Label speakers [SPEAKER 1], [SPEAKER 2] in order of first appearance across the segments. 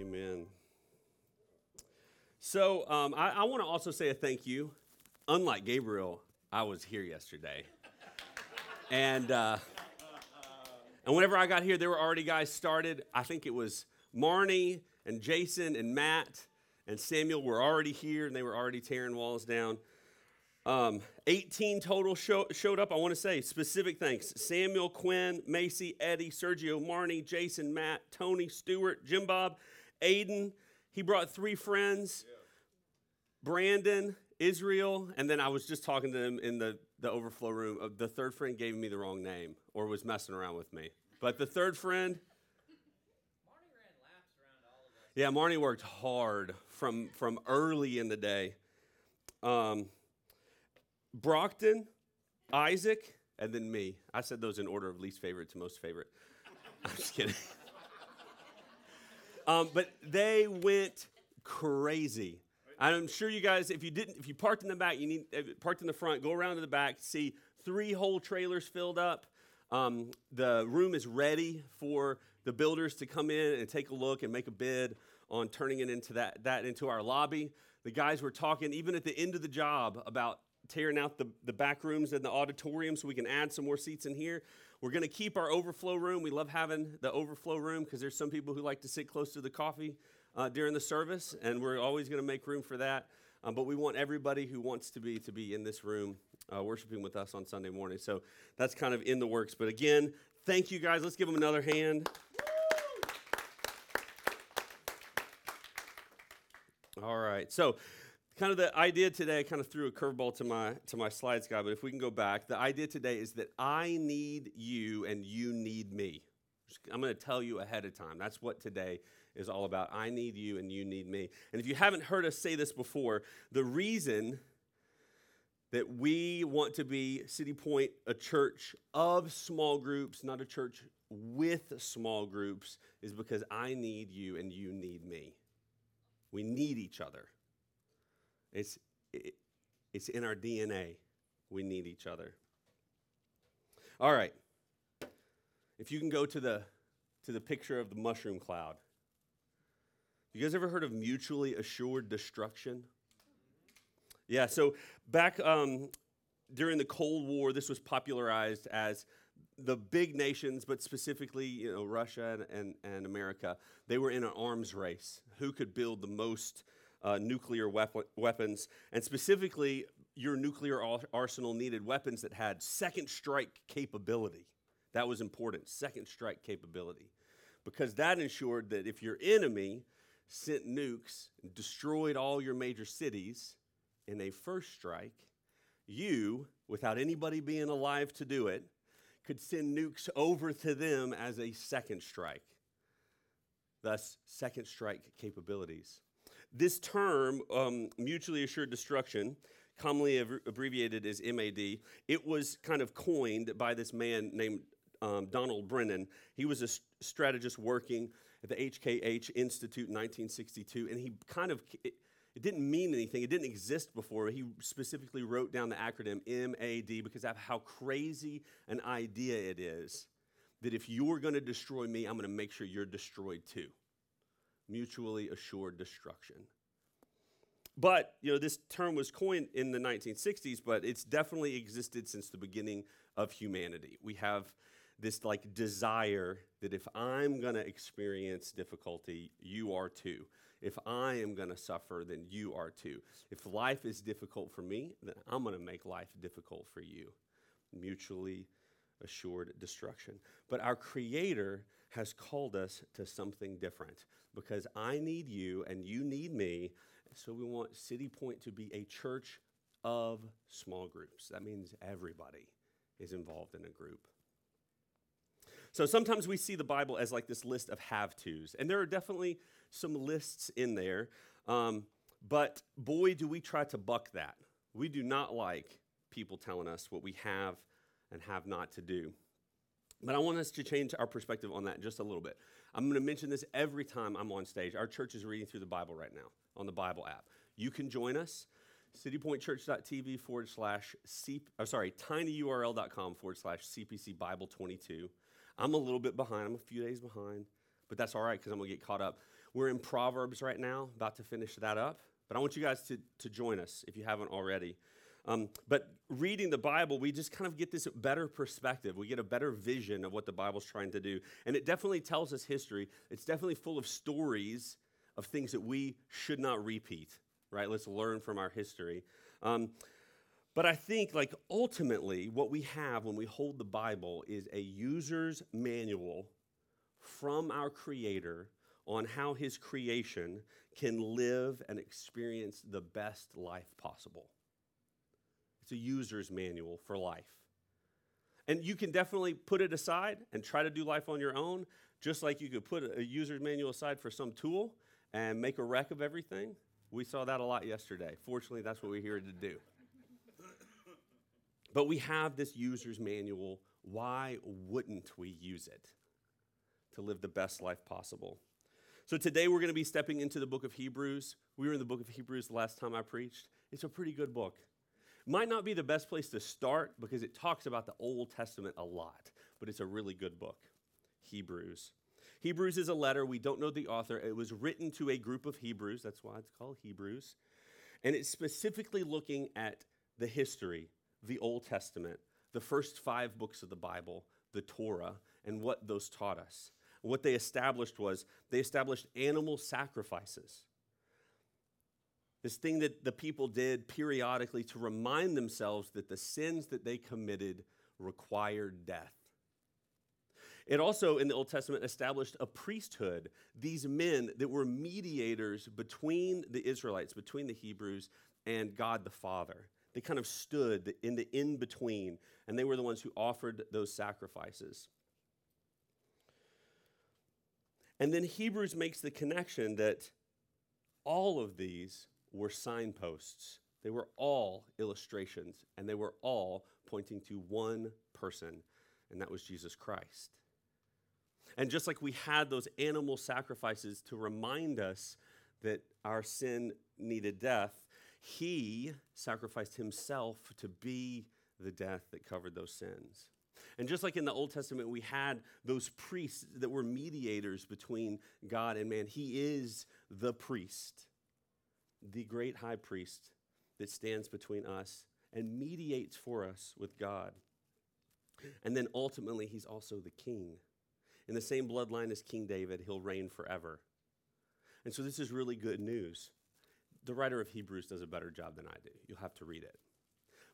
[SPEAKER 1] Amen. So um, I, I want to also say a thank you. Unlike Gabriel, I was here yesterday. and, uh, and whenever I got here, there were already guys started. I think it was Marnie and Jason and Matt and Samuel were already here and they were already tearing walls down. Um, 18 total show, showed up. I want to say specific thanks Samuel, Quinn, Macy, Eddie, Sergio, Marnie, Jason, Matt, Tony, Stewart, Jim Bob, Aiden. He brought three friends Brandon, Israel, and then I was just talking to them in the, the overflow room. Uh, the third friend gave me the wrong name or was messing around with me. But the third friend, yeah, Marnie worked hard from, from early in the day. Um, Brockton, Isaac, and then me. I said those in order of least favorite to most favorite. I'm just kidding. Um, but they went crazy. I'm sure you guys, if you didn't, if you parked in the back, you need parked in the front. Go around to the back, see three whole trailers filled up. Um, the room is ready for the builders to come in and take a look and make a bid on turning it into that, that into our lobby. The guys were talking even at the end of the job about tearing out the, the back rooms and the auditorium so we can add some more seats in here. We're going to keep our overflow room. We love having the overflow room because there's some people who like to sit close to the coffee uh, during the service, and we're always going to make room for that. Um, but we want everybody who wants to be to be in this room uh, worshiping with us on Sunday morning. So that's kind of in the works. But again, thank you guys. Let's give them another hand. All right. So kind of the idea today I kind of threw a curveball to my to my slides guy but if we can go back the idea today is that i need you and you need me. I'm going to tell you ahead of time. That's what today is all about. I need you and you need me. And if you haven't heard us say this before the reason that we want to be city point a church of small groups not a church with small groups is because i need you and you need me. We need each other it's, it, it's in our DNA. We need each other. All right. If you can go to the, to the picture of the mushroom cloud. You guys ever heard of mutually assured destruction? Yeah, so back um, during the Cold War, this was popularized as the big nations, but specifically, you know, Russia and, and, and America, they were in an arms race. Who could build the most uh, nuclear weapon, weapons, and specifically, your nuclear arsenal needed weapons that had second strike capability. That was important, second strike capability, because that ensured that if your enemy sent nukes and destroyed all your major cities in a first strike, you, without anybody being alive to do it, could send nukes over to them as a second strike. Thus, second strike capabilities. This term, um, mutually assured destruction, commonly abbreviated as MAD, it was kind of coined by this man named um, Donald Brennan. He was a strategist working at the HKH Institute in 1962, and he kind of, it didn't mean anything. It didn't exist before. He specifically wrote down the acronym MAD because of how crazy an idea it is that if you're going to destroy me, I'm going to make sure you're destroyed too mutually assured destruction. But, you know, this term was coined in the 1960s, but it's definitely existed since the beginning of humanity. We have this like desire that if I'm going to experience difficulty, you are too. If I am going to suffer, then you are too. If life is difficult for me, then I'm going to make life difficult for you. Mutually assured destruction. But our Creator has called us to something different because I need you and you need me. So we want City Point to be a church of small groups. That means everybody is involved in a group. So sometimes we see the Bible as like this list of have tos, and there are definitely some lists in there. Um, but boy, do we try to buck that. We do not like people telling us what we have and have not to do. But I want us to change our perspective on that just a little bit. I'm going to mention this every time I'm on stage. Our church is reading through the Bible right now on the Bible app. You can join us, citypointchurch.tv forward slash, C, oh, sorry, tinyurl.com forward slash CPC Bible 22. I'm a little bit behind. I'm a few days behind, but that's all right because I'm going to get caught up. We're in Proverbs right now, about to finish that up. But I want you guys to, to join us if you haven't already. Um, but reading the Bible, we just kind of get this better perspective. We get a better vision of what the Bible's trying to do. And it definitely tells us history. It's definitely full of stories of things that we should not repeat, right? Let's learn from our history. Um, but I think, like, ultimately, what we have when we hold the Bible is a user's manual from our Creator on how His creation can live and experience the best life possible. A user's manual for life. And you can definitely put it aside and try to do life on your own, just like you could put a user's manual aside for some tool and make a wreck of everything. We saw that a lot yesterday. Fortunately, that's what we're here to do. But we have this user's manual. Why wouldn't we use it to live the best life possible? So today we're going to be stepping into the book of Hebrews. We were in the book of Hebrews the last time I preached. It's a pretty good book. Might not be the best place to start because it talks about the Old Testament a lot, but it's a really good book. Hebrews. Hebrews is a letter. We don't know the author. It was written to a group of Hebrews. That's why it's called Hebrews. And it's specifically looking at the history, the Old Testament, the first five books of the Bible, the Torah, and what those taught us. What they established was they established animal sacrifices. This thing that the people did periodically to remind themselves that the sins that they committed required death. It also, in the Old Testament, established a priesthood, these men that were mediators between the Israelites, between the Hebrews, and God the Father. They kind of stood in the in between, and they were the ones who offered those sacrifices. And then Hebrews makes the connection that all of these were signposts. They were all illustrations, and they were all pointing to one person, and that was Jesus Christ. And just like we had those animal sacrifices to remind us that our sin needed death, he sacrificed himself to be the death that covered those sins. And just like in the Old Testament, we had those priests that were mediators between God and man, he is the priest, the great high priest that stands between us and mediates for us with God. And then ultimately, he's also the king in the same bloodline as King David, he'll reign forever. And so this is really good news. The writer of Hebrews does a better job than I do. You'll have to read it.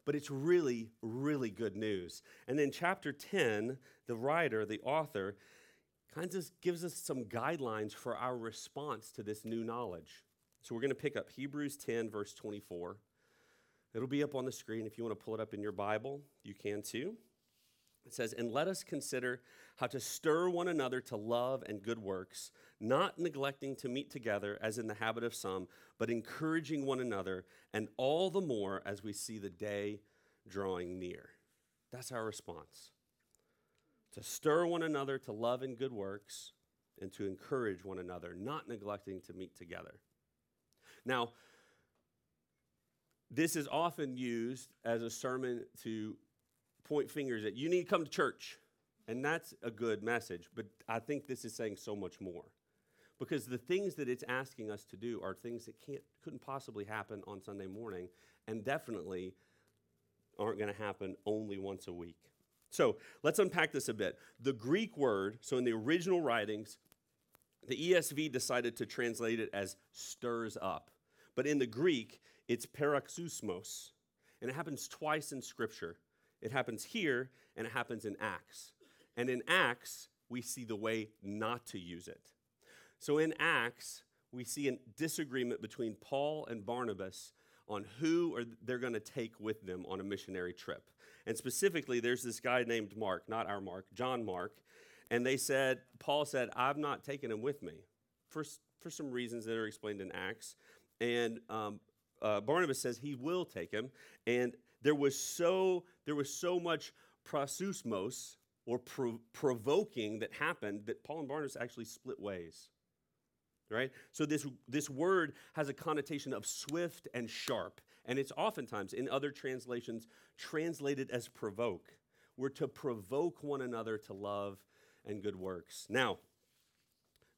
[SPEAKER 1] But it's really, really good news. And then chapter 10, the writer, the author, kind of gives us some guidelines for our response to this new knowledge. So we're going to pick up Hebrews 10, verse 24. It'll be up on the screen. If you want to pull it up in your Bible, you can too. It says, And let us consider how to stir one another to love and good works, not neglecting to meet together as in the habit of some, but encouraging one another, and all the more as we see the day drawing near. That's our response. To stir one another to love and good works, and to encourage one another, not neglecting to meet together. Now, this is often used as a sermon to point fingers at you need to come to church. And that's a good message, but I think this is saying so much more. Because the things that it's asking us to do are things that can't, couldn't possibly happen on Sunday morning, and definitely aren't going to happen only once a week. So let's unpack this a bit. The Greek word, so in the original writings, the ESV decided to translate it as stirs up. But in the Greek, it's paroxysmos. And it happens twice in Scripture. It happens here, and it happens in Acts. And in Acts, we see the way not to use it. So in Acts, we see a disagreement between Paul and Barnabas on who they're going to take with them on a missionary trip. And specifically, there's this guy named Mark, not our Mark, John Mark. And they said, Paul said, I've not taken him with me for, for some reasons that are explained in Acts. And um, uh, Barnabas says he will take him. And there was so, there was so much paroxysmos, or pro- provoking that happened that Paul and Barnabas actually split ways. Right? So this, this word has a connotation of swift and sharp, and it's oftentimes in other translations translated as provoke. We're to provoke one another to love and good works. Now,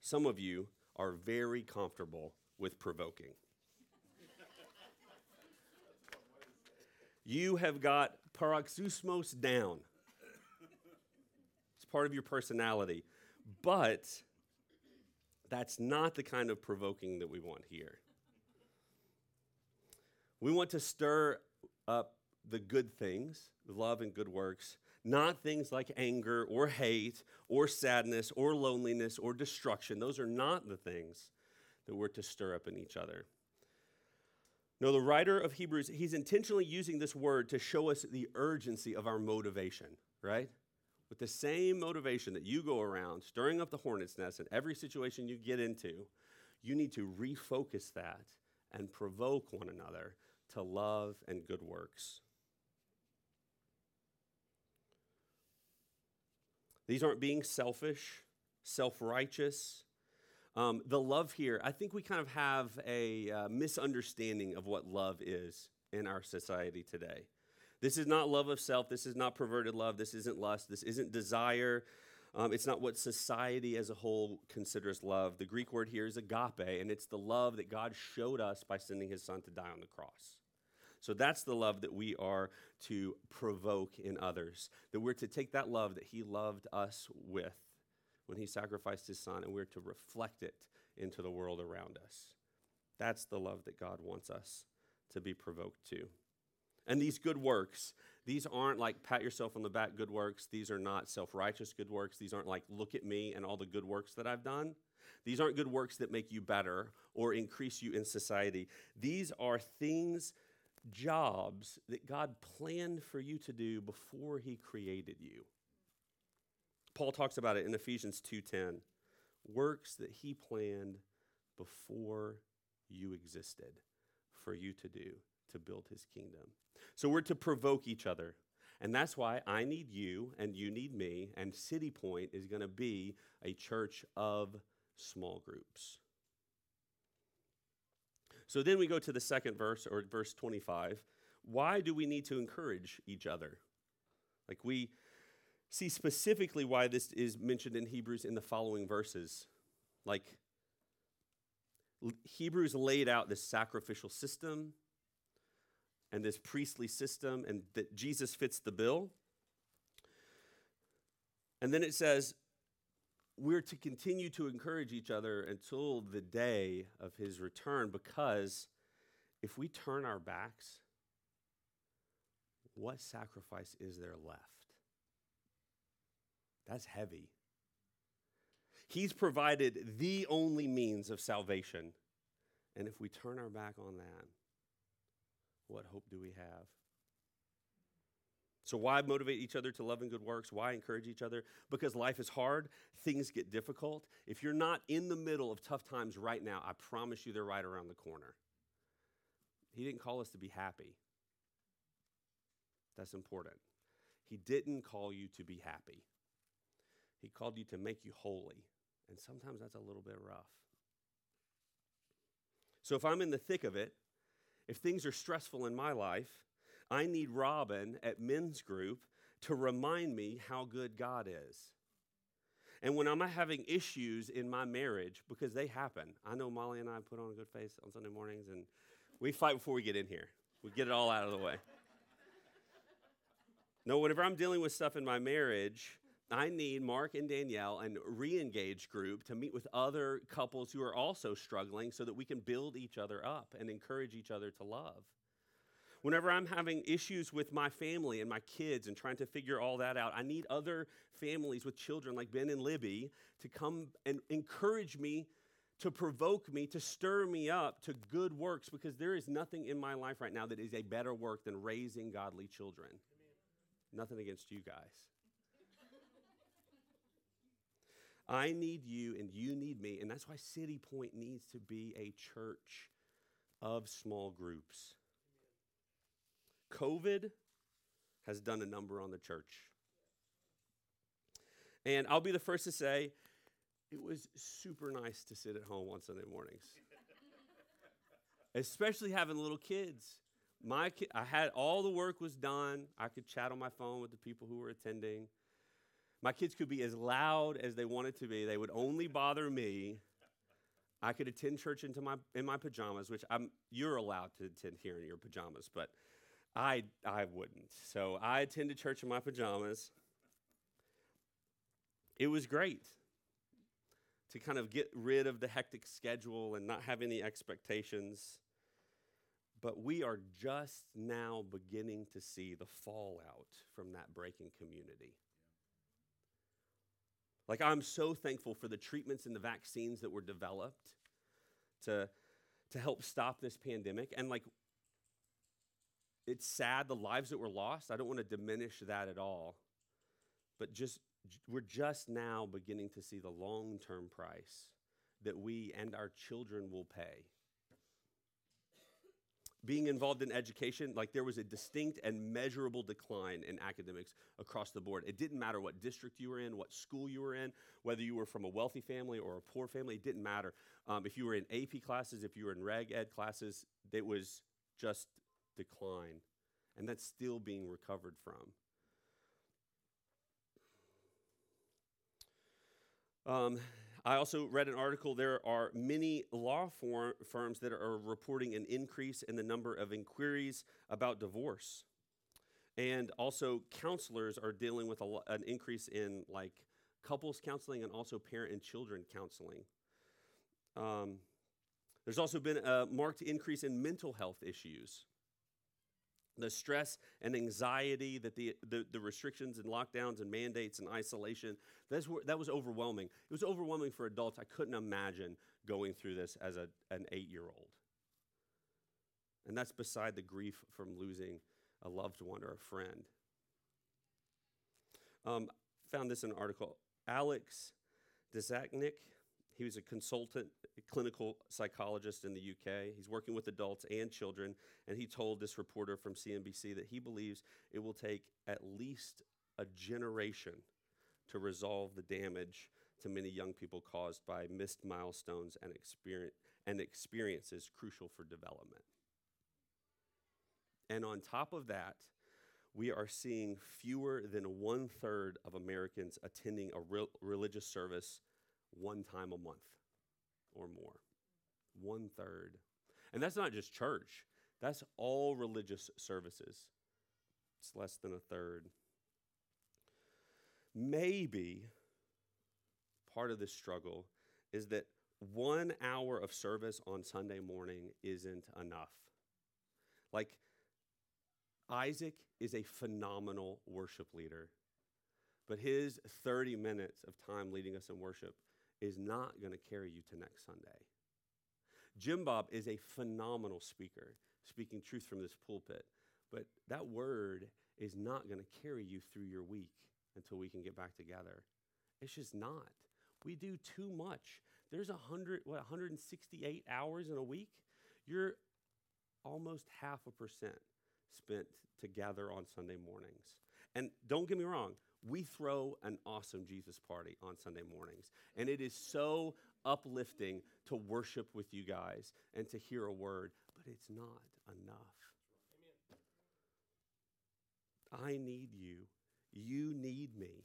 [SPEAKER 1] some of you are very comfortable with provoking. you have got paroxysmos down. It's part of your personality. But that's not the kind of provoking that we want here. We want to stir up the good things, love and good works, not things like anger or hate or sadness or loneliness or destruction. Those are not the things that we're to stir up in each other. No, the writer of Hebrews, he's intentionally using this word to show us the urgency of our motivation, right? With the same motivation that you go around stirring up the hornet's nest in every situation you get into, you need to refocus that and provoke one another to love and good works. These aren't being selfish, self righteous. Um, the love here, I think we kind of have a uh, misunderstanding of what love is in our society today. This is not love of self. This is not perverted love. This isn't lust. This isn't desire. Um, it's not what society as a whole considers love. The Greek word here is agape, and it's the love that God showed us by sending his son to die on the cross. So that's the love that we are to provoke in others, that we're to take that love that he loved us with when he sacrificed his son, and we're to reflect it into the world around us. That's the love that God wants us to be provoked to. And these good works, these aren't like pat yourself on the back good works. These are not self righteous good works. These aren't like look at me and all the good works that I've done. These aren't good works that make you better or increase you in society. These are things jobs that God planned for you to do before he created you. Paul talks about it in Ephesians 2:10. Works that he planned before you existed for you to do to build his kingdom. So we're to provoke each other. And that's why I need you and you need me and City Point is going to be a church of small groups. So then we go to the second verse, or verse 25. Why do we need to encourage each other? Like we see specifically why this is mentioned in Hebrews in the following verses. Like Hebrews laid out this sacrificial system and this priestly system, and that Jesus fits the bill. And then it says, we're to continue to encourage each other until the day of his return because if we turn our backs, what sacrifice is there left? That's heavy. He's provided the only means of salvation. And if we turn our back on that, what hope do we have? So, why motivate each other to love and good works? Why encourage each other? Because life is hard, things get difficult. If you're not in the middle of tough times right now, I promise you they're right around the corner. He didn't call us to be happy. That's important. He didn't call you to be happy, He called you to make you holy. And sometimes that's a little bit rough. So, if I'm in the thick of it, if things are stressful in my life, I need Robin at men's group to remind me how good God is. And when I'm having issues in my marriage, because they happen, I know Molly and I put on a good face on Sunday mornings and we fight before we get in here. We get it all out of the way. no, whenever I'm dealing with stuff in my marriage, I need Mark and Danielle and re-engage group to meet with other couples who are also struggling so that we can build each other up and encourage each other to love. Whenever I'm having issues with my family and my kids and trying to figure all that out, I need other families with children like Ben and Libby to come and encourage me, to provoke me, to stir me up to good works because there is nothing in my life right now that is a better work than raising godly children. Amen. Nothing against you guys. I need you and you need me. And that's why City Point needs to be a church of small groups. COVID has done a number on the church. And I'll be the first to say, it was super nice to sit at home on Sunday mornings, especially having little kids. My ki- I had all the work was done. I could chat on my phone with the people who were attending. My kids could be as loud as they wanted to be. They would only bother me. I could attend church into my in my pajamas, which I'm you're allowed to attend here in your pajamas, but I I wouldn't. So I attended church in my pajamas. It was great to kind of get rid of the hectic schedule and not have any expectations. But we are just now beginning to see the fallout from that breaking community. Like, I'm so thankful for the treatments and the vaccines that were developed to, to help stop this pandemic. And, like, it's sad the lives that were lost. I don't want to diminish that at all. But just, we're just now beginning to see the long term price that we and our children will pay being involved in education, like there was a distinct and measurable decline in academics across the board. It didn't matter what district you were in, what school you were in, whether you were from a wealthy family or a poor family, it didn't matter. Um, if you were in AP classes, if you were in reg ed classes, it was just decline. And that's still being recovered from. Um, I also read an article. There are many law firms that are reporting an increase in the number of inquiries about divorce. And also, counselors are dealing with a, an increase in like couples counseling and also parent and children counseling. Um, there's also been a marked increase in mental health issues the stress and anxiety that the, the, the, restrictions and lockdowns and mandates and isolation, that's, that was overwhelming. It was overwhelming for adults. I couldn't imagine going through this as a, an eight year old. And that's beside the grief from losing a loved one or a friend. Um, found this in an article. Alex Desatnik he was a consultant clinical psychologist in the UK. He's working with adults and children, and he told this reporter from CNBC that he believes it will take at least a generation to resolve the damage to many young people caused by missed milestones and, experience, and experiences crucial for development. And on top of that, we are seeing fewer than one third of Americans attending a re- religious service one time a month or more. One third. And that's not just church, that's all religious services. It's less than a third. Maybe part of this struggle is that one hour of service on Sunday morning isn't enough. Like, Isaac is a phenomenal worship leader, but his 30 minutes of time leading us in worship is not going to carry you to next Sunday. Jim Bob is a phenomenal speaker, speaking truth from this pulpit, but that word is not going to carry you through your week until we can get back together. It's just not. We do too much. There's 100, what, 168 hours in a week. You're almost half a percent spent together on Sunday mornings. And don't get me wrong, we throw an awesome Jesus party on Sunday mornings. And it is so uplifting to worship with you guys and to hear a word, but it's not enough. I need you. You need me.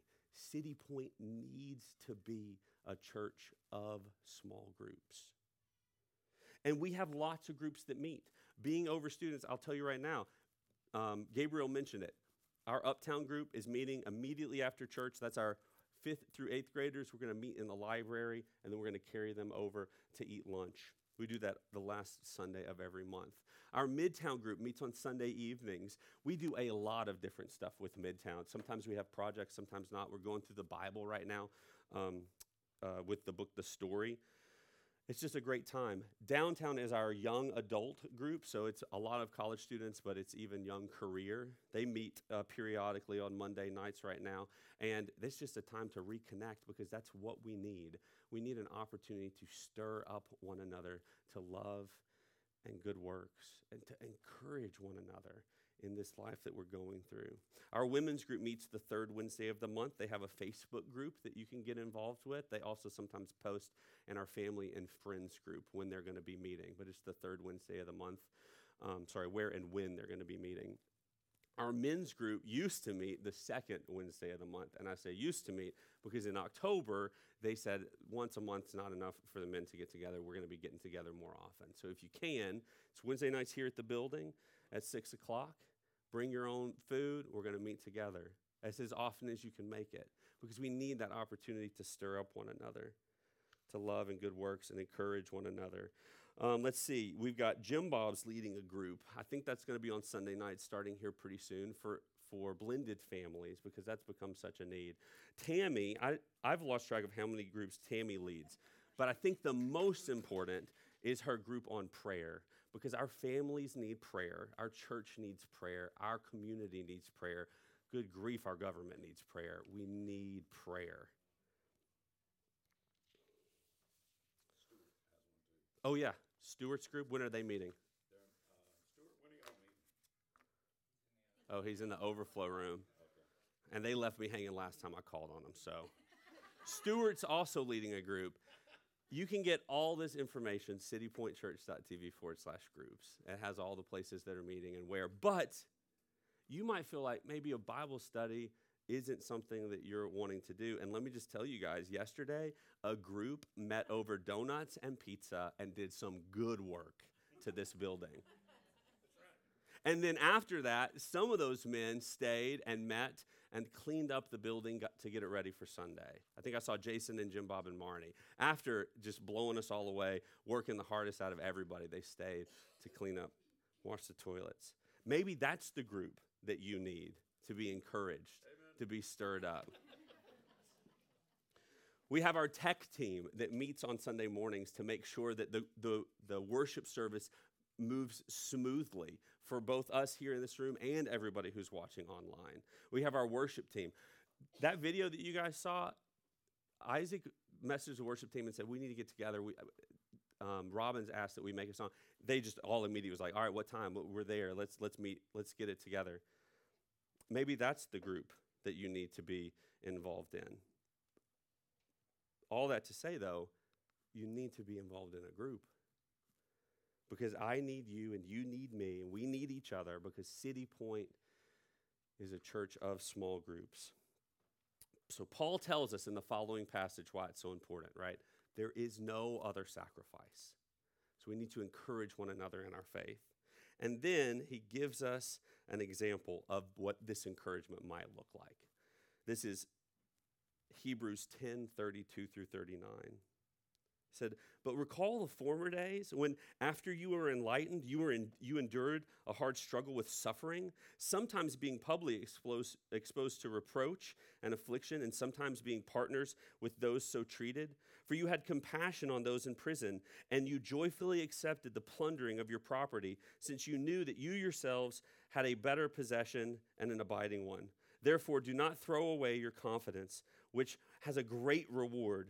[SPEAKER 1] City Point needs to be a church of small groups. And we have lots of groups that meet. Being over students, I'll tell you right now, um, Gabriel mentioned it. Our Uptown group is meeting immediately after church. That's our fifth through eighth graders. We're going to meet in the library, and then we're going to carry them over to eat lunch. We do that the last Sunday of every month. Our Midtown group meets on Sunday evenings. We do a lot of different stuff with Midtown. Sometimes we have projects, sometimes not. We're going through the Bible right now um, uh, with the book The Story. It's just a great time. Downtown is our young adult group, so it's a lot of college students, but it's even young career. They meet uh, periodically on Monday nights right now, and it's just a time to reconnect because that's what we need. We need an opportunity to stir up one another to love and good works and to encourage one another in this life that we're going through. Our women's group meets the third Wednesday of the month. They have a Facebook group that you can get involved with. They also sometimes post in our family and friends group when they're going to be meeting, but it's the third Wednesday of the month. Um, sorry, where and when they're going to be meeting. our men's group used to meet the second Wednesday of the month. And I say used to meet because in October, they said once a month's not enough for the men to get together. We're going to be getting together more often. So if you can, it's Wednesday nights here at the building at 6 o'clock. Bring your own food. We're going to meet together as, as often as you can make it because we need that opportunity to stir up one another, to love and good works and encourage one another. Um, let's see. We've got Jim Bob's leading a group. I think that's going to be on Sunday night, starting here pretty soon for for blended families because that's become such a need. Tammy, I, I've lost track of how many groups Tammy leads, but I think the most important is her group on prayer because our families need prayer, our church needs prayer, our community needs prayer. Good grief, our government needs prayer. We need prayer. Oh, yeah. Stewart's group, when are they meeting? Oh, he's in the overflow room. And they left me hanging last time I called on them. So, Stewart's also leading a group. You can get all this information, citypointchurch.tv forward slash groups. It has all the places that are meeting and where. But you might feel like maybe a Bible study isn't something that you're wanting to do. And let me just tell you guys yesterday, a group met over donuts and pizza and did some good work to this building. And then after that, some of those men stayed and met and cleaned up the building to get it ready for Sunday. I think I saw Jason and Jim Bob and Marnie. After just blowing us all away, working the hardest out of everybody, they stayed to clean up, wash the toilets. Maybe that's the group that you need to be encouraged, Amen. to be stirred up. We have our tech team that meets on Sunday mornings to make sure that the, the, the worship service moves smoothly for both us here in this room and everybody who's watching online. We have our worship team. That video that you guys saw, Isaac messaged the worship team and said, We need to get together. We, um, Robbins asked that we make a song. They just all immediately was like, All right, what time? We're there. Let's, let's meet. Let's get it together. Maybe that's the group that you need to be involved in. All that to say, though, you need to be involved in a group because I need you and you need me and we need each other because City Point is a church of small groups. So Paul tells us in the following passage why it's so important, right? There is no other sacrifice. So we need to encourage one another in our faith. And then he gives us an example of what this encouragement might look like. This is Hebrews 10 32 through 39 said, But recall the former days when, after you were enlightened, you, were in, you endured a hard struggle with suffering, sometimes being publicly exposed, exposed to reproach and affliction, and sometimes being partners with those so treated. For you had compassion on those in prison, and you joyfully accepted the plundering of your property, since you knew that you yourselves had a better possession and an abiding one. Therefore, do not throw away your confidence, which has a great reward.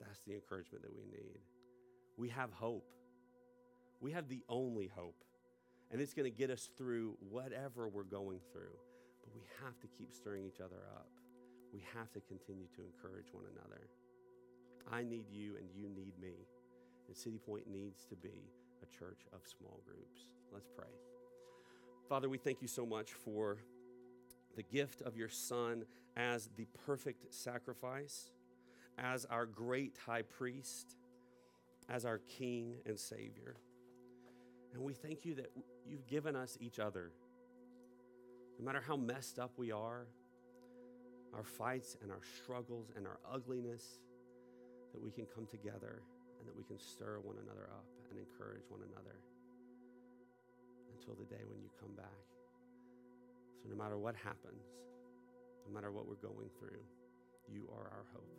[SPEAKER 1] That's the encouragement that we need. We have hope. We have the only hope. And it's going to get us through whatever we're going through. But we have to keep stirring each other up. We have to continue to encourage one another. I need you and you need me. And City Point needs to be a church of small groups. Let's pray. Father, we thank you so much for the gift of your Son as the perfect sacrifice as our great high priest, as our King and Savior. And we thank you that you've given us each other. No matter how messed up we are, our fights and our struggles and our ugliness, that we can come together and that we can stir one another up and encourage one another until the day when you come back. So, no matter what happens, no matter what we're going through, you are our hope.